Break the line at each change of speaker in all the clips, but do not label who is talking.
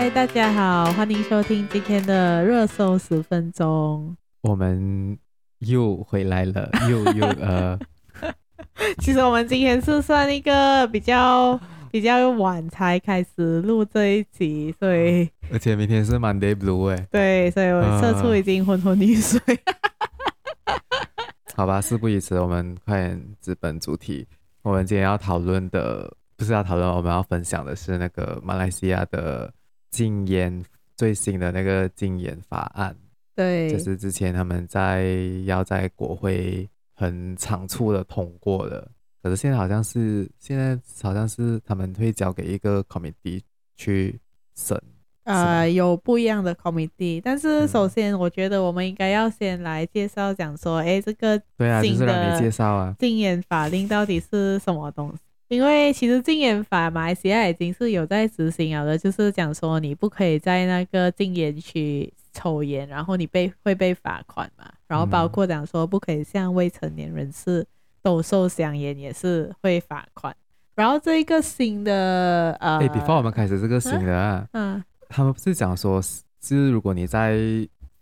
嗨，大家好，欢迎收听今天的热搜十分钟。
我们又回来了，又又呃，
其实我们今天是算一个比较比较晚才开始录这一集，所以
而且明天是 Monday Blue 哎，
对，所以我社畜已经昏昏欲睡。
呃、好吧，事不宜迟，我们快点直奔主题。我们今天要讨论的不是要讨论，我们要分享的是那个马来西亚的。禁烟最新的那个禁烟法案，
对，
就是之前他们在要在国会很仓促的通过的，可是现在好像是现在好像是他们会交给一个 committee 去审，
呃，有不一样的 committee，但是首先我觉得我们应该要先来介绍讲说，哎、嗯，这个
对啊，就是让你介绍啊，
禁烟法令到底是什么东西？因为其实禁烟法马来西亚已经是有在执行了的，就是讲说你不可以在那个禁烟区抽烟，然后你被会被罚款嘛。然后包括讲说不可以向未成年人士兜售香烟，也是会罚款。然后这一个新的呃，
哎，before 我们开始这个新的啊，
嗯，
他们不是讲说，是如果你在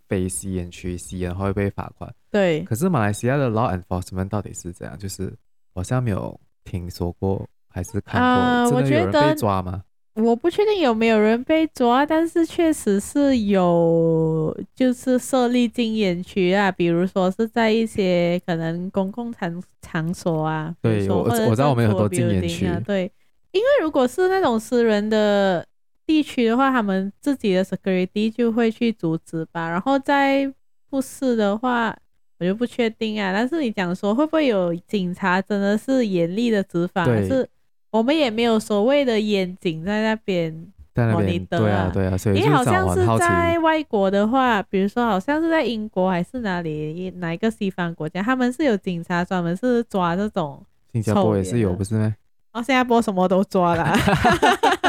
非吸烟区吸烟会被罚款。
对。
可是马来西亚的 law enforcement 到底是怎样？就是好像没有。听说过还是看过？
呃、
真的有人被抓吗？
我觉得，我不确定有没有人被抓，但是确实是有，就是设立禁烟区啊，比如说是在一些可能公共场场所啊。
对，我我知道我们有很多禁烟区
啊。对，因为如果是那种私人的地区的话，他们自己的 security 就会去阻止吧。然后在不是的话。我就不确定啊，但是你讲说会不会有警察真的是严厉的执法？还是我们也没有所谓的眼警在那边
在那边对啊对啊，所以
因为好像是在外国的话，比如说好像是在英国还是哪里哪一个西方国家，他们是有警察专门是抓这种。
新加坡也是有不是吗？
哦，新加坡什么都抓了。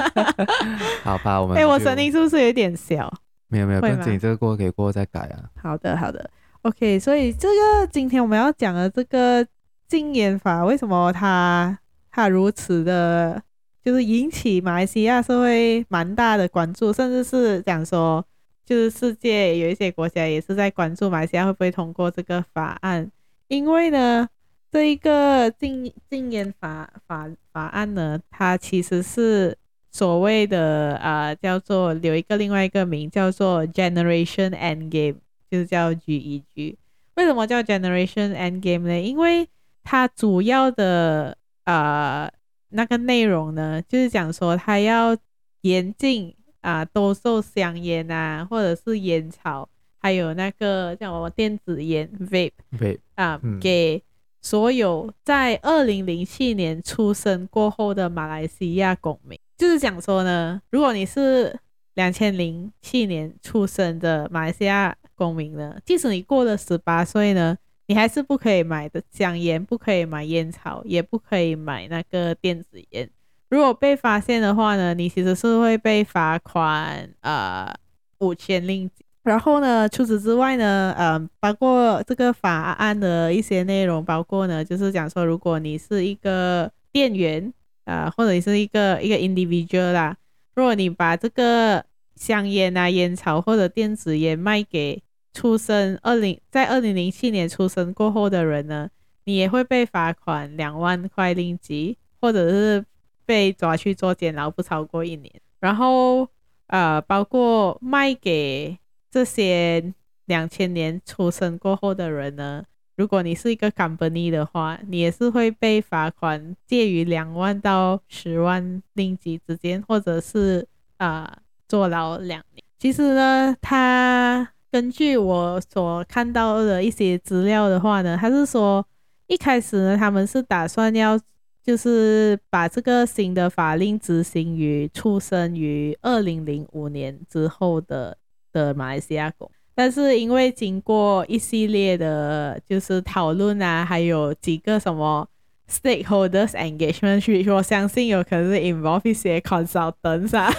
好吧，我们
哎、欸，我声音是不是有点小？
没有没有，不紧，这个过可以过再改啊。
好的好的。OK，所以这个今天我们要讲的这个禁烟法，为什么它它如此的，就是引起马来西亚社会蛮大的关注，甚至是讲说，就是世界有一些国家也是在关注马来西亚会不会通过这个法案，因为呢，这一个禁禁烟法法法案呢，它其实是所谓的啊、叫做有一个另外一个名叫做 Generation Endgame。就是叫 GEG，为什么叫 Generation Endgame 呢？因为它主要的呃那个内容呢，就是讲说它要严禁啊兜售香烟啊，或者是烟草，还有那个叫什么电子烟 Vape
Vape
啊，给所有在二零零七年出生过后的马来西亚公民，就是讲说呢，如果你是两千零七年出生的马来西亚。公民呢，即使你过了十八岁呢，你还是不可以买的香烟，不可以买烟草，也不可以买那个电子烟。如果被发现的话呢，你其实是会被罚款呃五千令。然后呢，除此之外呢，呃，包括这个法案的一些内容，包括呢，就是讲说，如果你是一个店员啊、或者你是一个一个 individual 啦，如果你把这个香烟啊、烟草或者电子烟卖给出生二零在二零零七年出生过后的人呢，你也会被罚款两万块令吉，或者是被抓去做监牢不超过一年。然后呃，包括卖给这些两千年出生过后的人呢，如果你是一个坎布尼的话，你也是会被罚款介于两万到十万令吉之间，或者是啊、呃、坐牢两年。其实呢，他。根据我所看到的一些资料的话呢，他是说一开始呢，他们是打算要就是把这个新的法令执行于出生于二零零五年之后的的马来西亚狗，但是因为经过一系列的就是讨论啊，还有几个什么 stakeholders engagement，所以我相信有可能是 involve 一些 consultants 啊。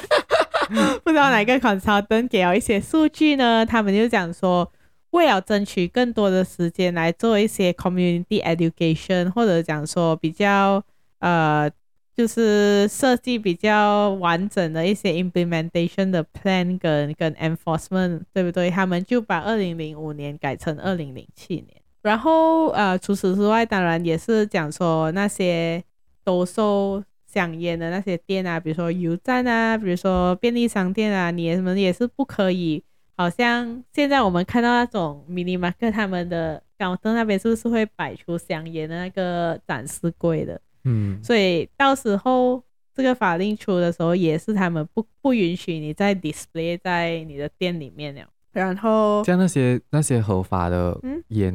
不知道哪个观察登给了一些数据呢？他们就讲说，为了争取更多的时间来做一些 community education，或者讲说比较呃就是设计比较完整的一些 implementation 的 plan 跟跟 enforcement，对不对？他们就把二零零五年改成二零零七年。然后呃，除此之外，当然也是讲说那些兜售香烟的那些店啊，比如说油站啊，比如说便利商店啊，你们也是不可以。好像现在我们看到那种 mini market，他们的港灯那边是不是会摆出香烟的那个展示柜的？
嗯，
所以到时候这个法令出的时候，也是他们不不允许你在 display 在你的店里面了。然后
像那些那些合法的烟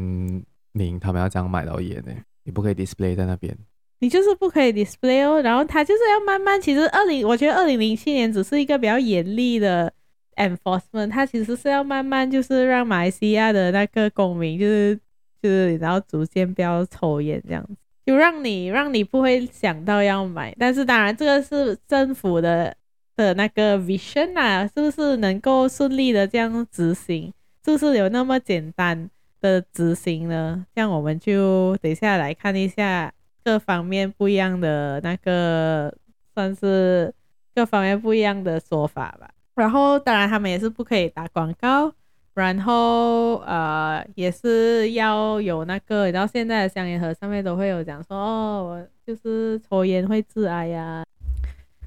民，嗯、他们要这样买到烟呢？你不可以 display 在那边，
你就是不可以 display 哦。然后他就是要慢慢，其实二零，我觉得二零零七年只是一个比较严厉的 enforcement，他其实是要慢慢就是让马来西亚的那个公民，就是就是然后逐渐不要抽烟这样子，就让你让你不会想到要买。但是当然这个是政府的。的那个 vision 啊，是不是能够顺利的这样执行？是不是有那么简单的执行呢？这样我们就等下来看一下各方面不一样的那个，算是各方面不一样的说法吧。然后当然他们也是不可以打广告，然后呃也是要有那个，然后现在的香烟盒上面都会有讲说哦，我就是抽烟会致癌呀。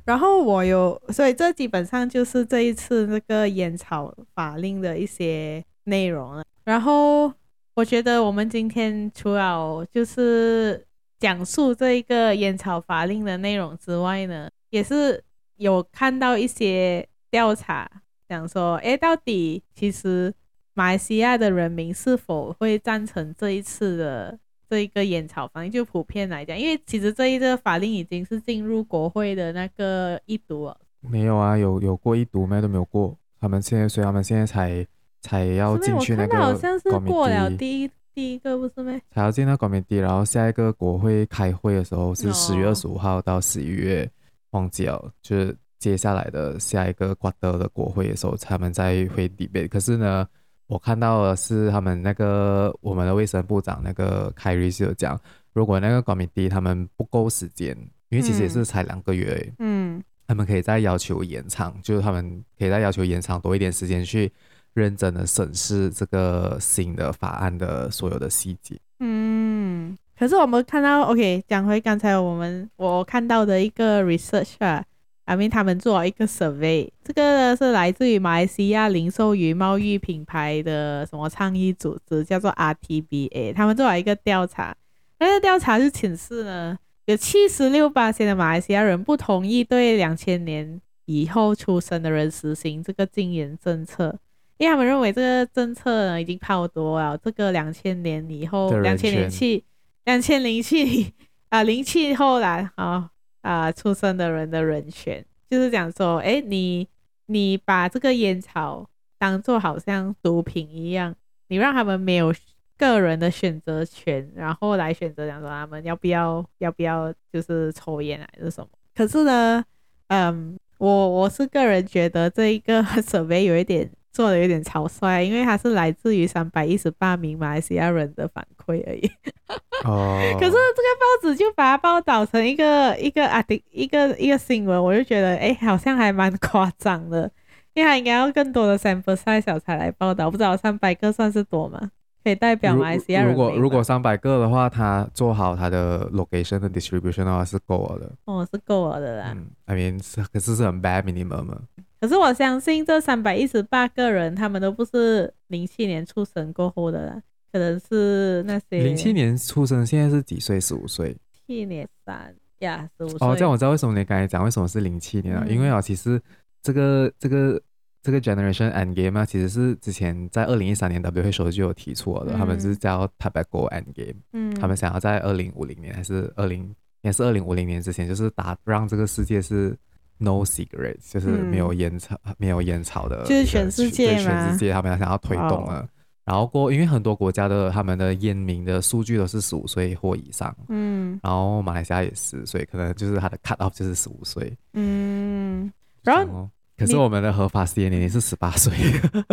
然后我有，所以这基本上就是这一次那个烟草法令的一些内容了。然后我觉得我们今天除了就是讲述这一个烟草法令的内容之外呢，也是有看到一些调查，讲说，哎，到底其实马来西亚的人民是否会赞成这一次的？这一个烟草法令就普遍来讲，因为其实这一个法令已经是进入国会的那个一读了。
没有啊，有有过一读没都没有过。他们现在，所以他们现在才才要进去那个。
好像是过了第一第一个不是吗？
才要见到国民地，然后下一个国会开会的时候是十月二十五号到十一月，忘记了，就是接下来的下一个瓜德的国会的时候，他们在会 debate。可是呢？我看到的是他们那个我们的卫生部长那个凯瑞是有讲，如果那个 committee 他们不够时间，因为其实也是才两个月，
嗯，
他们可以再要求延长，就是他们可以再要求延长多一点时间去认真的审视这个新的法案的所有的细节。
嗯，可是我们看到，OK，讲回刚才我们我看到的一个 research 啊。I mean, 他们做了一个 survey，这个是来自于马来西亚零售与贸易品牌的什么倡议组织，叫做 RTBA。他们做了一个调查，那个调查就显示呢，有七十六八千的马来西亚人不同意对两千年以后出生的人实行这个禁言政策，因为他们认为这个政策呢已经泡多了这个两千年以后，两千年七，两千零七啊零七后来啊。啊、呃，出生的人的人权，就是讲说，哎，你你把这个烟草当做好像毒品一样，你让他们没有个人的选择权，然后来选择讲说他们要不要要不要就是抽烟还是什么？可是呢，嗯，我我是个人觉得这一个 设备有一点。做的有点草率，因为它是来自于三百一十八名马来西亚人的反馈而已。
哦。
可是这个报纸就把它报道成一个一个啊，一个一个新闻，我就觉得哎，好像还蛮夸张的，因为它应该要更多的 sample size 才来报道。不知道三百个算是多吗？可以代表马来西亚人？
如果如果三百个的话，他做好他的 location 的 distribution 的话是够了的。
哦，是够了的啦。
嗯，I mean 是，可是是很 bad minimum 嘛。
可是我相信这三百一十八个人，他们都不是零七年出生过后的啦，可能是那些
零七年出生，现在是几岁？十五岁。
七年三呀，十五岁。
哦，这样我知道为什么你刚才讲为什么是零七年了，嗯、因为啊，其实这个这个这个 generation endgame 啊，其实是之前在二零一三年 WHO 就有提出了的，嗯、他们是叫 tobacco endgame，嗯，他们想要在二零五零年还是二零，应该是二零五零年之前，就是打让这个世界是。No cigarettes，就是没有烟草，嗯、没有烟草的，
就是全世界嘛，
全世界他们要想要推动了。Oh. 然后过，因为很多国家的他们的烟民的数据都是十五岁或以上，嗯，然后马来西亚也是，所以可能就是他的 cut off 就是十五岁，
嗯，然后
可是我们的合法吸烟年龄是十八岁，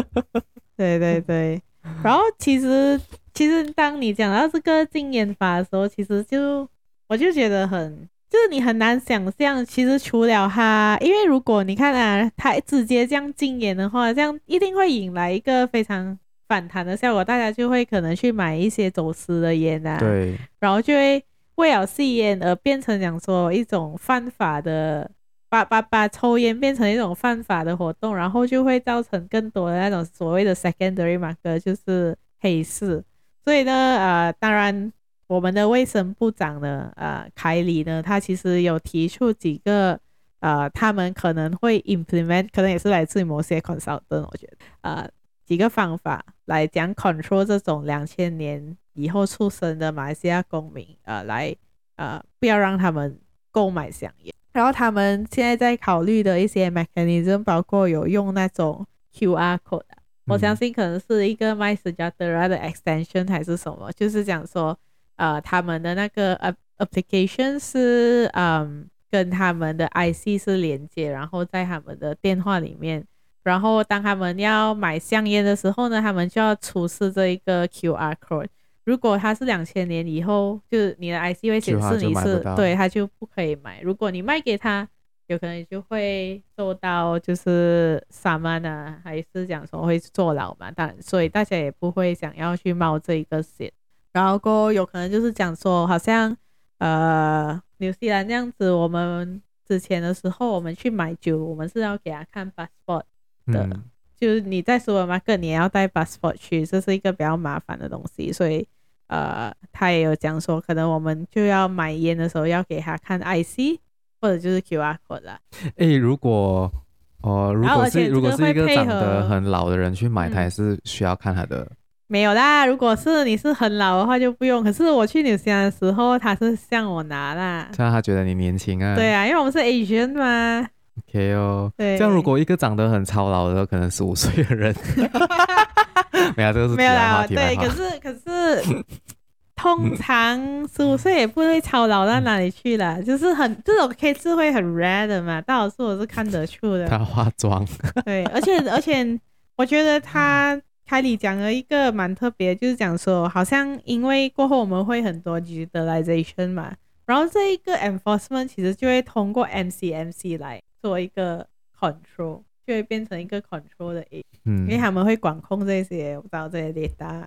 对对对，然后其实其实当你讲到这个禁烟法的时候，其实就我就觉得很。就是你很难想象，其实除了他，因为如果你看啊，他直接这样禁烟的话，这样一定会引来一个非常反弹的效果，大家就会可能去买一些走私的烟啊，
对，
然后就会为了吸烟而变成讲说一种犯法的，把把把抽烟变成一种犯法的活动，然后就会造成更多的那种所谓的 secondary market，就是黑市。所以呢，呃，当然。我们的卫生部长呢，呃，凯里呢，他其实有提出几个，呃，他们可能会 implement，可能也是来自于某些 consultant，我觉得，呃，几个方法来讲 control 这种两千年以后出生的马来西亚公民，呃，来，呃，不要让他们购买香烟。然后他们现在在考虑的一些 mechanism，包括有用那种 QR code，我相信可能是一个 MySejahtera 的 extension 还是什么，就是讲说。呃，他们的那个 application 是嗯，跟他们的 IC 是连接，然后在他们的电话里面，然后当他们要买香烟的时候呢，他们就要出示这一个 QR code。如果他是两千年以后，就是你的 IC 会显示你是对，他就不可以买。如果你卖给他，有可能就会受到就是萨曼啊，还是讲说会坐牢嘛。当然，所以大家也不会想要去冒这一个险。然后过后有可能就是讲说，好像呃，纽西兰这样子，我们之前的时候，我们去买酒，我们是要给他看 passport 的，嗯、就是你在 supermarket 你也要带 passport 去，这是一个比较麻烦的东西，所以呃，他也有讲说，可能我们就要买烟的时候要给他看 IC 或者就是 QR code 啦。
哎，如果哦、呃，如果是如果是一个长得很老的人去买，他也是需要看他的。嗯
没有啦，如果是你是很老的话就不用。可是我去纽西兰的时候，他是向我拿啦，
这样他觉得你年轻啊。
对啊，因为我们是 Asian 嘛。
OK 哦。对。这样如果一个长得很操劳的，可能十五岁的人，没有这个是没有啦。
对，可是可是通常十五岁也不会操劳到哪里去了，就是很这种 case 会很 rare 的嘛。大老师我是看得出的。
他化妆。
对，而且而且我觉得他。凯里讲了一个蛮特别，就是讲说，好像因为过后我们会很多 digitalization 嘛，然后这一个 enforcement 其实就会通过 MCMC 来做一个 control，就会变成一个 control 的 A，嗯，因为他们会管控这些，我知道这些 data，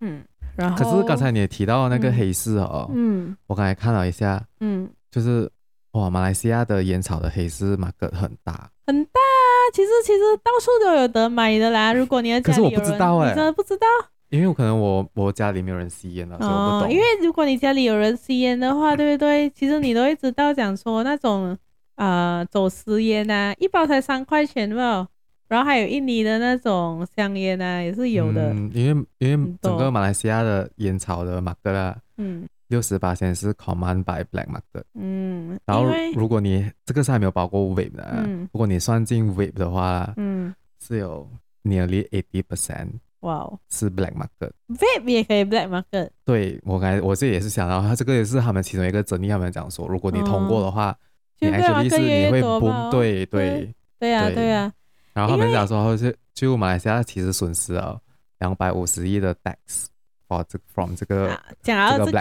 嗯，然后
可是刚才你也提到那个黑市哦，嗯，我刚才看了一下，嗯，就是哇，马来西亚的烟草的黑市 market 很大，
很大。啊其实其实到处都有得买的啦。如果你的家里有人，
可是我不知道哎、欸，
你真的不知道？
因为我可能我我家里没有人吸烟了，所以我不懂。
因为如果你家里有人吸烟的话，对不对？其实你都会知道，讲说那种啊、呃、走私烟啊，一包才三块钱吧。然后还有印尼的那种香烟啊，也是有的。
嗯，因为因为整个马来西亚的烟草的马格拉，嗯。六十八先是 command by black market，嗯，然后如果你这个是还没有包括 vape 的，嗯，如果你算进 vape 的话，嗯，是有 nearly eighty percent，哇哦，是 black market，vape
也可以 black market，
对我刚才我这也是想到，他这个也是他们其中一个争议，他们讲说，如果你通过的话，你 actually 是你会不对对
对呀对。呀，
然后他们讲说，就就马来西亚其实损失了两百五十亿的 tax。哦，这 from 这个
讲到这个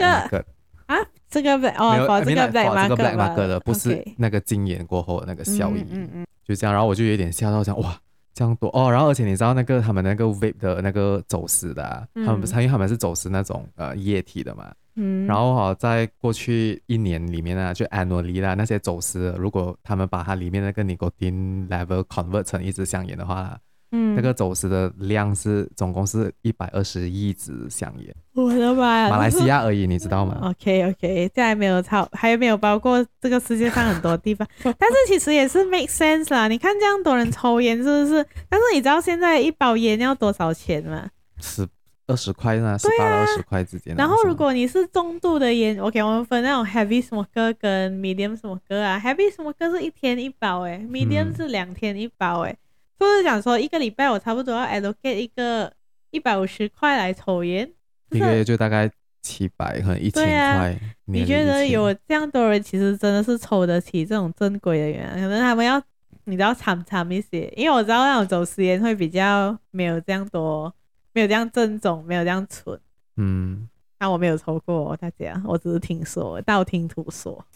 啊，这个哦，这个 black market
的不是那个禁烟过后的那个效益，嗯嗯，就这样，然后我就有点吓到，想哇，这样多哦，然后而且你知道那个他们那个 vape 的那个走私的，他们不是因为他们是走私那种呃液体的嘛，嗯，然后哈，在过去一年里面呢，就 annually 啦，那些走私，如果他们把它里面那个 nicotine level convert 成一支香烟的话。嗯，那个走私的量是总共是一百二十亿支香烟，
我的妈呀！
马来西亚而已，你知道吗
？OK OK，这还没有超，还没有包括这个世界上很多地方。但是其实也是 make sense 啦，你看这样多人抽烟是不是？但是你知道现在一包烟要多少钱吗？
十二十块呢，十八到二十块之间。
然后如果你是重度的烟，OK，我们分那种 heavy smoker 跟 medium smoker 啊，heavy smoker 是一天一包诶，medium 是两天一包诶。就是想说，一个礼拜我差不多要 allocate 一个一百五十块来抽烟，
一个月就大概七百，可能一千块。啊、
你觉得有这样多人，其实真的是抽得起这种正规的烟？可能他们要，你知道，惨惨一些，因为我知道那种走私烟会比较没有这样多，没有这样正宗，没有这样纯。
嗯，
但我没有抽过，大家，我只是听说，道听途说。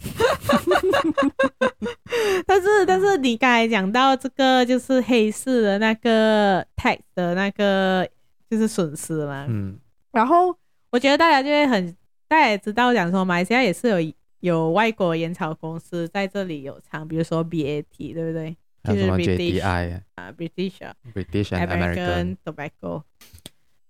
但是，但是你刚才讲到这个，就是黑市的那个 tax 的那个，就是损失嘛。嗯。然后我觉得大家就会很，大家也知道讲说，马来西亚也是有有外国烟草公司在这里有厂，比如说 BAT，对不对？
就是 JTI
啊，British
British and American
Tobacco。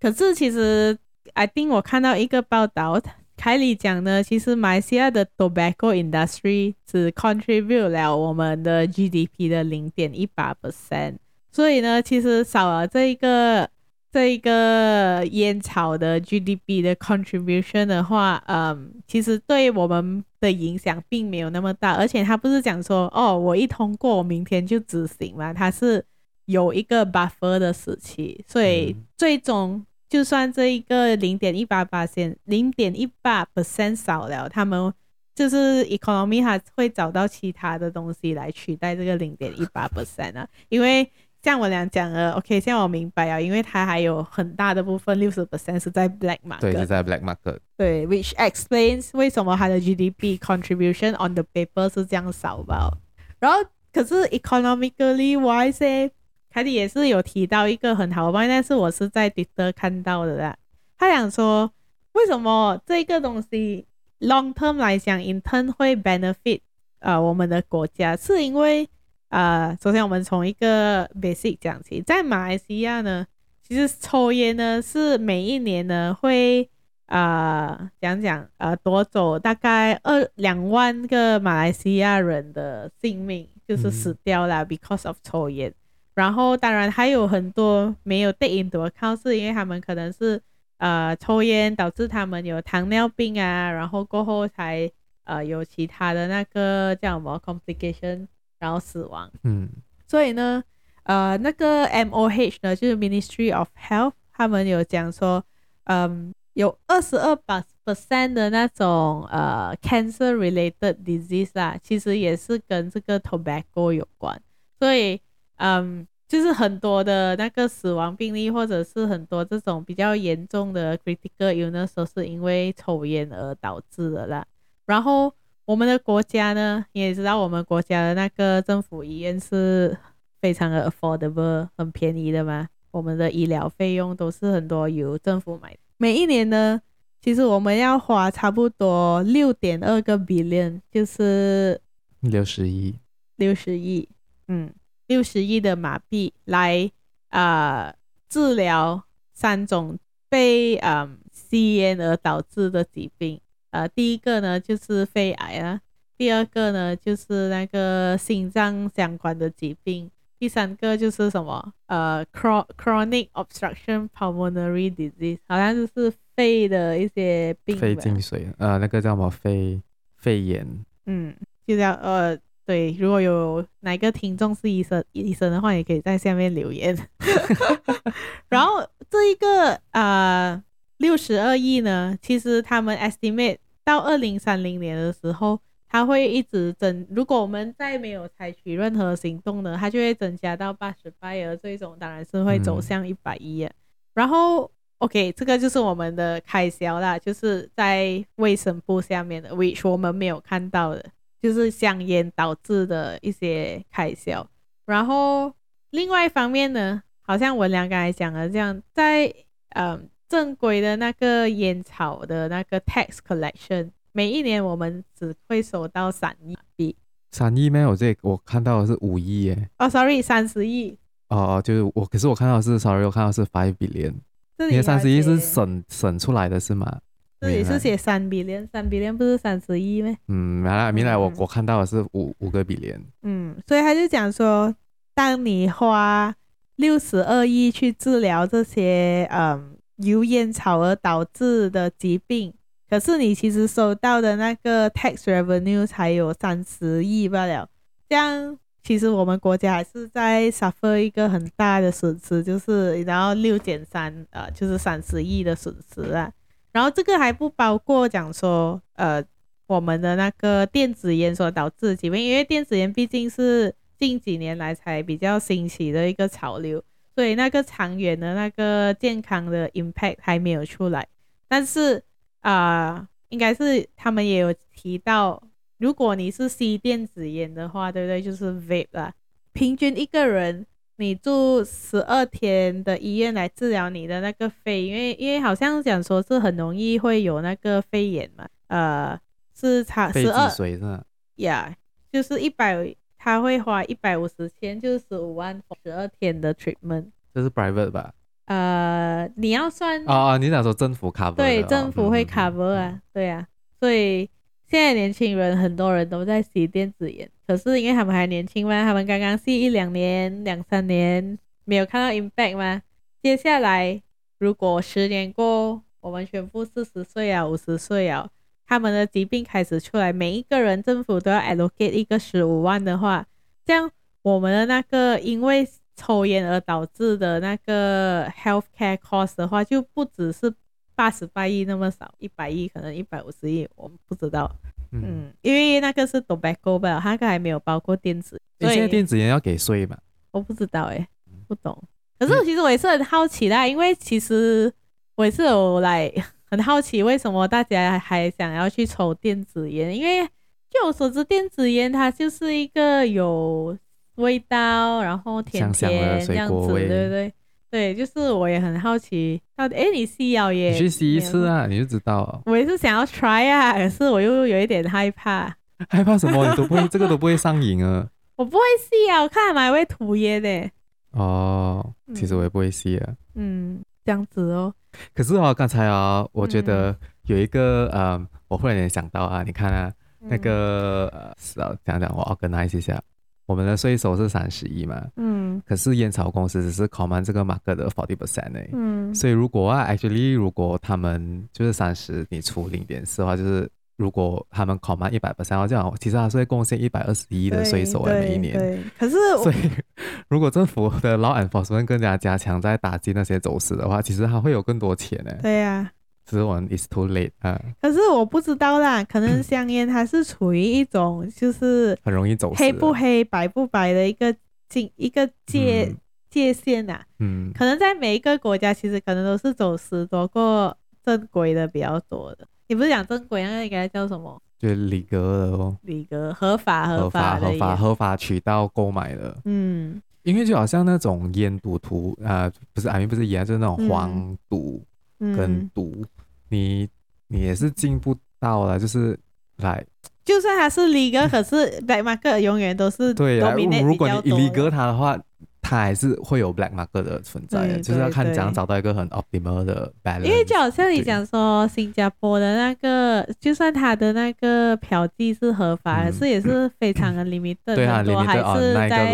可是其实。I think 我看到一个报道，凯里讲呢，其实马来西亚的 tobacco industry 只 contribute 了我们的 GDP 的零点一八 percent，所以呢，其实少了这一个这一个烟草的 GDP 的 contribution 的话，嗯，其实对我们的影响并没有那么大，而且他不是讲说，哦，我一通过，我明天就执行嘛，他是有一个 buffer 的时期，所以最终。就算这一个零点一八八线，零点一八 percent 少了，他们就是 economy 还会找到其他的东西来取代这个零点一八 percent 啊。因为像我俩讲了，OK，现在我明白啊，因为它还有很大的部分六十 percent 是在 black market，
对，是在 black market，
对，which explains 为什么它的 GDP contribution on the paper 是这样少吧。然后可是 economically wise。凯蒂也是有提到一个很好的办法，但是我是在 Twitter 看到的啦。他想说，为什么这个东西 long term 来讲，in turn 会 benefit 呃我们的国家，是因为呃，首先我们从一个 basic 讲起，在马来西亚呢，其实抽烟呢是每一年呢会呃讲讲呃夺走大概二两万个马来西亚人的性命，就是死掉了、嗯、because of 抽烟。然后，当然还有很多没有 take into account，是因为他们可能是呃抽烟导致他们有糖尿病啊，然后过后才呃有其他的那个叫什么 complication，然后死亡。嗯，所以呢，呃，那个 MOH 呢，就是 Ministry of Health，他们有讲说，嗯，有二十二 percent 的那种呃 cancer related disease 啦，其实也是跟这个 tobacco 有关，所以。嗯，就是很多的那个死亡病例，或者是很多这种比较严重的 critical illness，都是因为抽烟而导致的啦。然后我们的国家呢，你也知道，我们国家的那个政府医院是非常的 affordable，很便宜的嘛。我们的医疗费用都是很多由政府买。每一年呢，其实我们要花差不多六点二个 billion，就是
六十亿，
六十亿，嗯。六十亿的马币来啊、呃、治疗三种被嗯吸烟而导致的疾病，呃，第一个呢就是肺癌啊，第二个呢就是那个心脏相关的疾病，第三个就是什么？呃 chronic obstruction pulmonary disease，好像就是肺的一些病，
肺进水，呃，那个叫什么？肺肺炎，
嗯，就叫呃。对，如果有哪个听众是医生，医生的话，也可以在下面留言。然后这一个啊六十二亿呢，其实他们 estimate 到二零三零年的时候，它会一直增。如果我们再没有采取任何行动呢，它就会增加到八十八亿，而这种当然是会走向一百亿。嗯。然后 OK，这个就是我们的开销啦，就是在卫生部下面的，which 我们没有看到的。就是香烟导致的一些开销，然后另外一方面呢，好像我俩刚才讲的这样，在嗯正规的那个烟草的那个 tax collection，每一年我们只会收到三亿币。
三亿没有这，我看到的是五亿耶。
哦，sorry，三十亿。
哦哦，就是我，可是我看到的是，sorry，我看到的是 five billion。你的三十亿是省省出来的是吗？
这里是写三 billion，三 billion 不是三十亿吗？
嗯，原来原来我我看到的是五五个 billion。
嗯，所以他就讲说，当你花六十二亿去治疗这些嗯油烟草而导致的疾病，可是你其实收到的那个 tax revenue 才有三十亿罢了。这样其实我们国家还是在 suffer 一个很大的损失，就是然后六减三，呃，就是三十亿的损失啊。然后这个还不包括讲说，呃，我们的那个电子烟所导致的疾病，因为电子烟毕竟是近几年来才比较兴起的一个潮流，所以那个长远的那个健康的 impact 还没有出来。但是啊、应该是他们也有提到，如果你是吸电子烟的话，对不对？就是 vape 啦。平均一个人你住十二天的医院来治疗你的那个肺，因为因为好像讲说是很容易会有那个肺炎嘛，呃，是差十二岁是吧？呀，yeah, 就是一百，他会花一百五十千，就是十五万十二天的 treatment。这
是 private 吧？
呃，你要算
哦，你想说政府 cover？
对，政府会 cover 啊，嗯、对啊，所以现在年轻人很多人都在吸电子烟，可是因为他们还年轻嘛，他们刚刚吸一两年、两三年，没有看到 impact 嘛。接下来如果十年过，我们全部四十岁啊、五十岁啊，他们的疾病开始出来，每一个人政府都要 allocate 一个十五万的话，这样我们的那个因为。抽烟而导致的那个 healthcare cost 的话，就不只是八十八亿那么少，一百亿可能一百五十亿，我们不知道。嗯，嗯，因为那个是 tobacco 吧，它还没有包括电子。
你现在电子烟要给税吗？
我不知道哎，不懂。可是其实我也是很好奇啦，因为其实我也是有来很好奇，为什么大家还想要去抽电子烟？因为据我所知，电子烟它就是一个有。味道，然后甜甜这样子，对不对？对，就是我也很好奇，到底哎，你吸药耶，
你去吸一次啊，你就知道了。
我也是想要 try 啊，可是我又有一点害怕。
害怕什么？你都不会，这个都不会上瘾啊。
我不会吸啊，我看还会涂烟的。
哦，其实我也不会吸啊。
嗯，这样子哦。
可是哦，刚才啊，我觉得有一个呃，我忽然间想到啊，你看啊，那个呃，讲讲我 organize 一下。我们的税收是三十亿嘛，嗯，可是烟草公司只是 command 这个 market 的 forty percent 呢，嗯，所以如果啊，actually 如果他们就是三十，你出零点四的话，就是如果他们 command 一百 percent，这样其实还是会贡献一百二十亿的税收啊，每一年。
对，可是
所以如果政府的 law enforcement 更加加强在打击那些走私的话，其实还会有更多钱呢。
对呀。
只晚 is too late 啊！
可是我不知道啦，可能香烟它是处于一种就是
很容易走
黑不黑白不白的一个境一个界、嗯、界限呐。嗯，可能在每一个国家，其实可能都是走私多过正规的比较多的。你不是讲正规，那应该叫什么？
就里格的哦，
里格合法合
法合法合法渠道购买的。嗯，因为就好像那种烟赌徒啊，不是啊，不是烟，就是那种黄赌跟赌。嗯你你也是进不到了，就是来，
就算他是 legal，可是 black market 永远都是
对啊。如果你 legal 他的话，他还是会有 black market 的存在的，就是要看怎样找到一个很 optimal 的 balance。
因为就好像你讲说新加坡的那个，就算他的那个嫖妓是合法，可是也是非常 的 limited，
对啊，很多还是在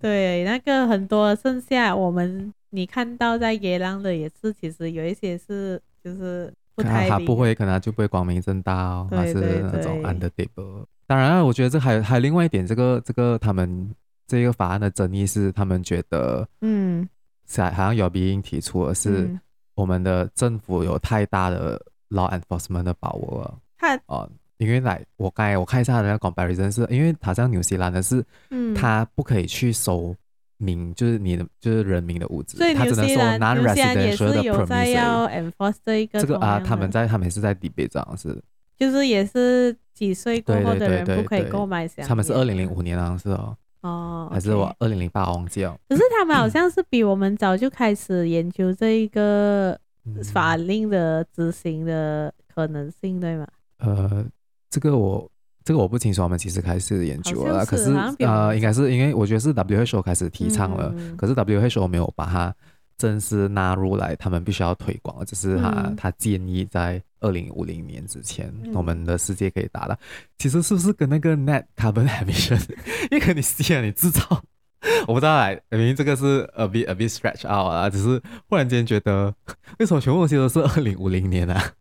对那个很多剩下我们你看到在野狼的也是，其实有一些是。就是不太，
他不会，可能他就不会光明正大哦，还是那种 under table。当然，我觉得这还有还有另外一点，这个这个他们这个法案的争议是，他们觉得，嗯，是好像有鼻音提出的是，我们的政府有太大的 law enforcement 的把握了。他哦，因为来我刚才我看一下他的那个 comparison，是因为好像纽西兰的是，嗯，他不可以去收。民就是你的，就是人民的物资，
所以纽西兰纽西兰也是有在要 enforce 这一个
这个啊，他们在他们是在 debate 这样是，
就是也是几岁过后的人不可以购买香烟。
他们是二零零五年好像是哦，
哦，
还是我二零零八忘记了。
可是他们好像是比我们早就开始研究这一个法令的执行的可能性，对吗？
呃，这个我。这个我不清楚，我们其实开始研究了，是可是呃，应该是因为我觉得是 WHO 开始提倡了，嗯、可是 WHO 没有把它正式纳入来，他们必须要推广，只是他、嗯、他建议在二零五零年之前，嗯、我们的世界可以达到。其实是不是跟那个 Net Carbon Emission，因为你吸了你制造，我不知道来，明明这个是 a bit a bit stretch out 啊，只是忽然间觉得，为什么全部东西都是二零五零年啊？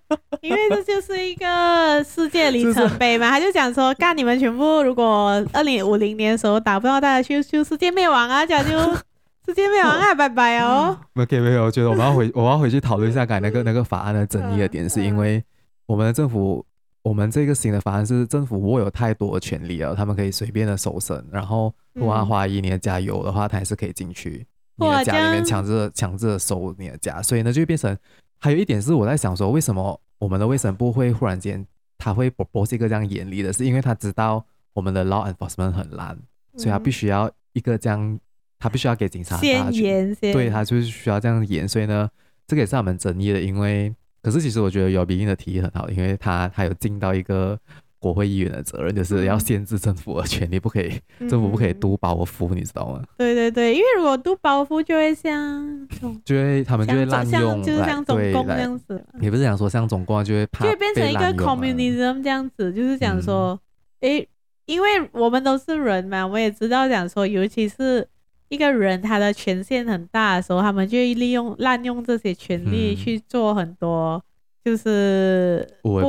因为这就是一个世界里程碑嘛，他就讲说，干你们全部如果二零五零年的时候打不到，大家去就世界灭亡啊，这样就 世界灭亡啊，拜拜哦。
OK，没有，我觉得我们要回我要回去讨论一下改那个那个法案的争议的点，是因为我们的政府，我们这个新的法案是政府握有太多的权利了，他们可以随便的搜身，然后如果他怀疑你的家有的话，他还是可以进去你的家里面强制强制的搜你的家，所以呢就变成。还有一点是我在想说，为什么我们的卫生部会忽然间他会 propose 一个这样严厉的，是因为他知道我们的 law enforcement 很烂，所以他必须要一个这样，他必须要给警察
先严，
对，他就是需要这样严，所以呢，这个也是他们争议的，因为可是其实我觉得姚比英的提议很好，因为他他有尽到一个。国会议员的责任就是要限制政府的权利，不可以，嗯、政府不可以督包袱，你知道吗？
对对对，因为如果督包袱，就会像，
就会他们就会滥用，
就是像中共这样子。
也不是讲说像中共，就会怕，
就会变成一个 communism 这样子，就是讲说，诶、嗯，因为我们都是人嘛，我也知道讲说，尤其是一个人他的权限很大的时候，他们就会利用滥用这些权利去做很多，就是
不。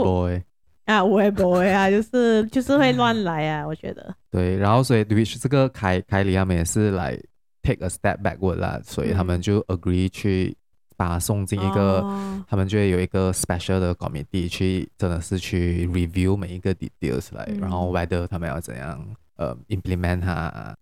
不
啊，我也不会啊，就是就是会乱来啊，我觉得。
对，然后所以 which 这个凯凯里他们也是来 take a step backward 啦，所以他们就 agree 去把他送进一个，嗯、他们就会有一个 special 的 committee 去，真的是去 review 每一个 details 来，嗯、然后 whether 他们要怎样呃 implement 它，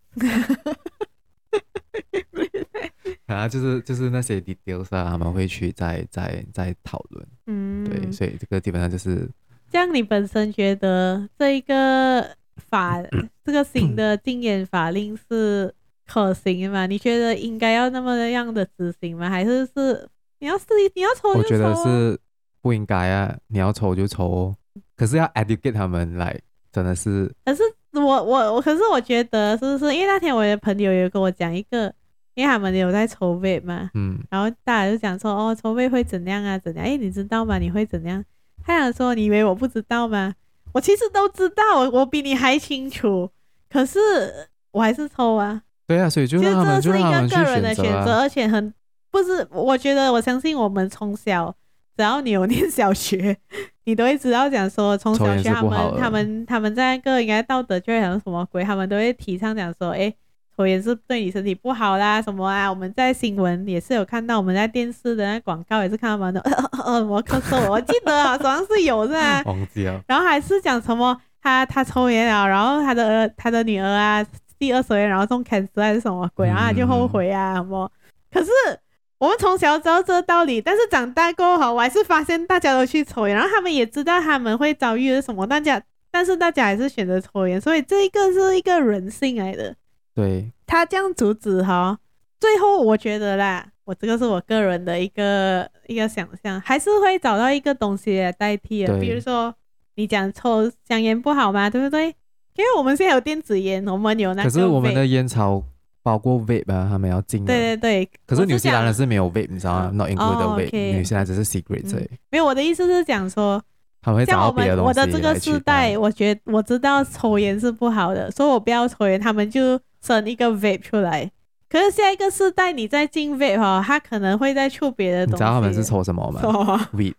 然后就是就是那些 details 啊，他们会去再再再讨论。嗯，对，所以这个基本上就是。
这样，你本身觉得这一个法，这个新的禁烟法令是可行吗？你觉得应该要那么样的执行吗？还是是你要是你要抽就抽？
我觉得是不应该啊！你要抽就抽，可是要 educate 他们来，真的是。
可是我我我，可是我觉得是不是？因为那天我的朋友有跟我讲一个，因为他们有在抽 vape 嘛，嗯，然后大家就讲说哦，抽 vape 会怎样啊？怎样？哎，你知道吗？你会怎样？他想说：“你以为我不知道吗？我其实都知道，我我比你还清楚。可是我还是抽啊。
对啊，所以就其实这是一个个人的选择，
而且很不是。我觉得我相信我们从小，只要你有念小学，你都会知道讲说，从小学他们他们他们在那个应该道德教育什么鬼，他们都会提倡讲说，哎。”抽烟是对你身体不好啦，什么啊？我们在新闻也是有看到，我们在电视的那广告也是看到蛮多。呃，我咳嗽，我记得好像是有是吧？
忘记了。
然后还是讲什么他他抽烟啊，然后他的儿他的女儿啊，第二手烟，然后中 cancer 还是什么鬼，然后他就后悔啊什么。可是我们从小知道这个道理，但是长大过后，我还是发现大家都去抽烟，然后他们也知道他们会遭遇什么，大家但是大家还是选择抽烟，所以这一个是一个人性来的。
对，
他这样阻止哈，最后我觉得啦，我这个是我个人的一个一个想象，还是会找到一个东西来代替的。比如说，你讲抽香烟不好吗？对不对？因为我们现在有电子烟，我们有那个。
可是我们的烟草包括 vape 啊，他们要禁。
对对对。
可是纽西兰人是没有 vape，你知道吗？Not included vape，纽西兰只是 cigarette。
没有，我的意思是讲说。像我们我的这个世代，我觉得我知道抽烟是不好的，所以我不要抽烟，他们就生一个 vape 出来。可是下一个世代，你再进 vape 哈，他可能会再出别的东西。
你知道他们是抽什么吗？weed。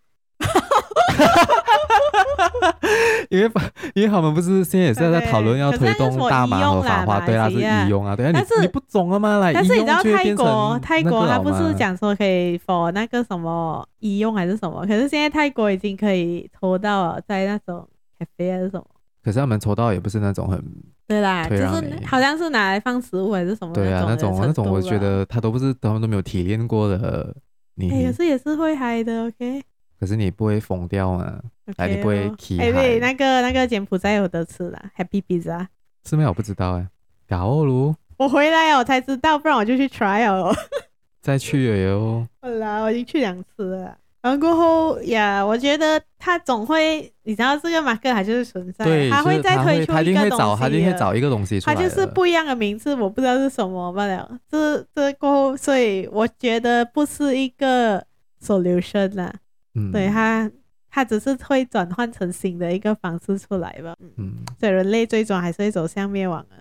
因为因为他们不是现在也是在讨论要推动大麻合法化，对啊，是医用啊，对啊，但是你不懂了吗？来，
但是你知道泰国泰国他不是讲说可以 for 那个什么医用还是什么？可是现在泰国已经可以抽到了，在那种咖啡还是什么？
可是他们抽到也不是那种很
对啦，就是好像是拿来放食物还是什么？
对啊，那种那种我觉得他都不是他们都没有体验过的，你
可是也是会嗨的，OK。
可是你不会疯掉啊？哎，你不会起嗨？
对，那个那个柬埔寨有的吃啦，Happy Pizza。
是吗？我不知道哎。搞噜！
我回来我才知道，不然我就去 try 哦。
再去了哟。
好啦，我已经去两次了。然后过后呀，我觉得他总会，你知道这个马克还是存在，
对，
他会再推出一个东西。他一定会
找，他一定会找一个东西出来。
他就是不一样的名字，我不知道是什么罢了。这这过后，所以我觉得不是一个 solution 啦。嗯，对他，他只是会转换成新的一个方式出来吧。嗯，所以人类最终还是会走向灭亡啊。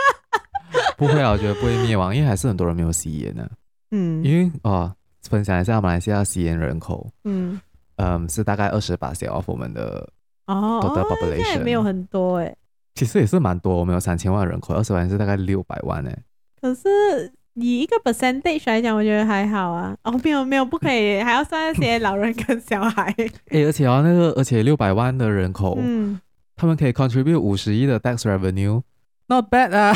不会啊，我觉得不会灭亡，因为还是很多人没有吸烟呢。嗯，因为哦，分享一下马来西亚吸烟人口，嗯嗯，是大概二十八 percent of 我们的
哦，total population 也没有很多哎。
其实也是蛮多，我们有三千万人口，二十万是大概六百万哎。
可是。以一个 percentage 来讲，我觉得还好啊。哦，没有没有，不可以，还要算那些老人跟小孩。哎、
欸，而且啊，那个而且六百万的人口，嗯，他们可以 contribute 五十亿的 tax revenue，not bad 啊。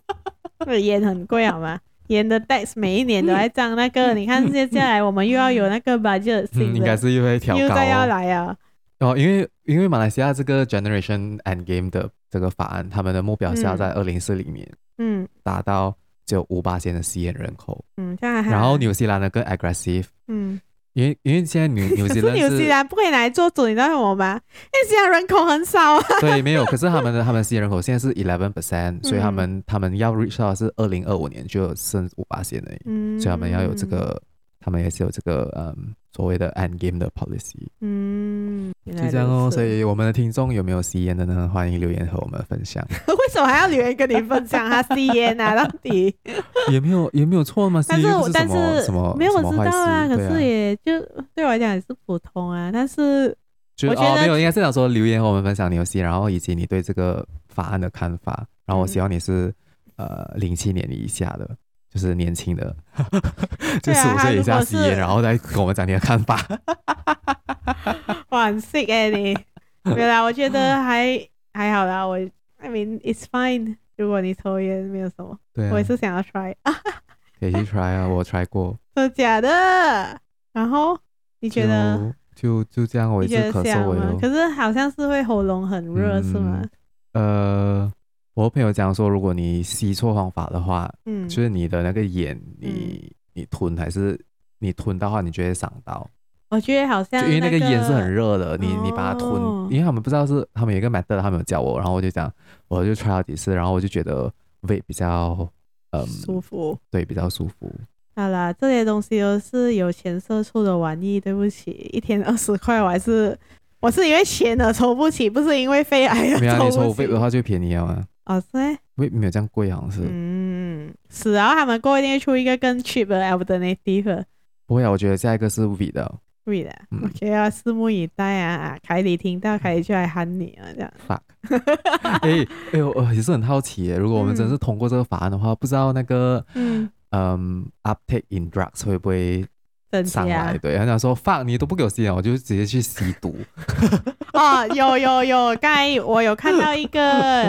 那烟很贵好吗？盐的 tax 每一年都在涨，那个你看接下来我们又要有那个 budget，
嗯，应该是又会调高，
又再要来啊。
哦，因为因为马来西亚这个 Generation and Game 的这个法案，他们的目标是要在二零四零年，嗯，达到只有五八线的吸烟人口，
嗯，这样还。
然后纽西兰的更 aggressive，嗯。因为因为现在纽纽 西兰是
纽西兰不可以来做主，你知道什么吗？因为现在人口很少啊。
对，没有。可是他们的他们吸烟人口现在是 eleven percent，所以他们他们要 reach 到是二零二五年就剩五八线而已。嗯，所以他们要有这个，他们也是有这个嗯。所谓的 end game 的 policy，嗯，就这样哦。所以我们的听众有没有吸烟的呢？欢迎留言和我们分享。
为什么还要留言跟你分享他吸烟啊？到底
也没有也没有错吗？
但是
是
但是
什么
没有我知道啊，可是也就对我来讲也是普通啊。但是我觉得、哦、没
有，应该是想说留言和我们分享你有吸，然后以及你对这个法案的看法。然后我希望你是、嗯、呃零七年以下的。就是年轻的，就十五岁以下吸烟，然后再跟我们讲你的看法。
哇，很 sick 哎你，对啦，我觉得还还好啦。我，I mean it's fine。如果你抽烟，没有什么。对、啊，我也是想要 try。
可以去 try 啊，我 try 过。
真的假的？然后你觉得？
就就这样，我一直咳嗽。
可是好像是会喉咙很热，嗯、是吗？
呃。我朋友讲说，如果你吸错方法的话，嗯，就是你的那个烟，你、嗯、你吞还是你吞的话，你就会伤到。
我觉得好像、那个，
因为那个烟是很热的，你你把它吞，因为他们不知道是他们有一个 method，他们有教我，然后我就讲，我就 try 了几次，然后我就觉得胃比较嗯
舒服，
对，比较舒服。
好啦，这些东西都是有钱色畜的玩意，对不起，一天二十块，我还是我是因为钱而抽不起，不是因为肺癌而抽不起。没有，你
抽肺的话就便宜了吗？
哦，是诶，
没没有这样贵，好像是。
嗯，是啊，然后他们过一定会出一个更 cheap 的 alternative。
不会啊，我觉得下一个是 V 的。
V 的，OK 啊，拭目以待啊！凯里听到凯里就来喊你啊，这样。
Fuck。哎哎呦，也是很好奇耶，如果我们真是通过这个法案的话，嗯、不知道那个嗯嗯 uptake in drugs 会不会？上来对，他讲说 fuck 你都不给我吸烟，我就直接去吸毒。
哦，有有有，刚才我有看到一个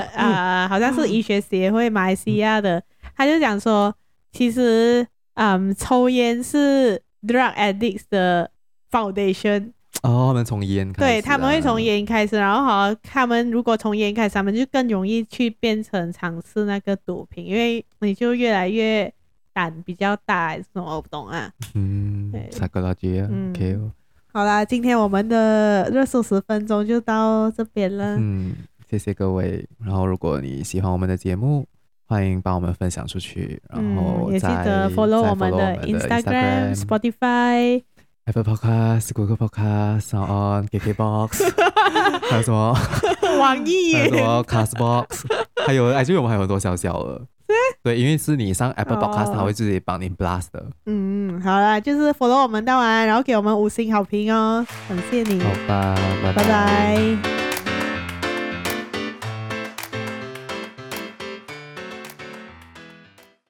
呃，好像是医学协会马来西亚的，他就讲说，其实嗯，抽烟是 drug addicts 的 foundation。
哦，他们从烟开始，
对，他们会从烟开始，然后好像他们如果从烟开始，他们就更容易去变成尝试那个毒品，因为你就越来越。胆比较大还是什么？我不懂啊。嗯，
三个老姐。嗯，OK。
好啦，今天我们的热搜十分钟就到这边了。
嗯，谢谢各位。然后，如果你喜欢我们的节目，欢迎帮我们分享出去。然后、嗯、
也记得 follow 我们的 Instagram、Spotify、
Apple Podcast、Google Podcast、SoundOn、KKBox，还有什么？
网易。
还有什么？Castbox。还有，哎，就我们还有很多小小的。对，因为是你上 Apple Podcast，它会自己帮你 blast 的。
嗯，好啦，就是 follow 我们到完，然后给我们五星好评哦，感谢你。
好吧，拜拜。
拜拜。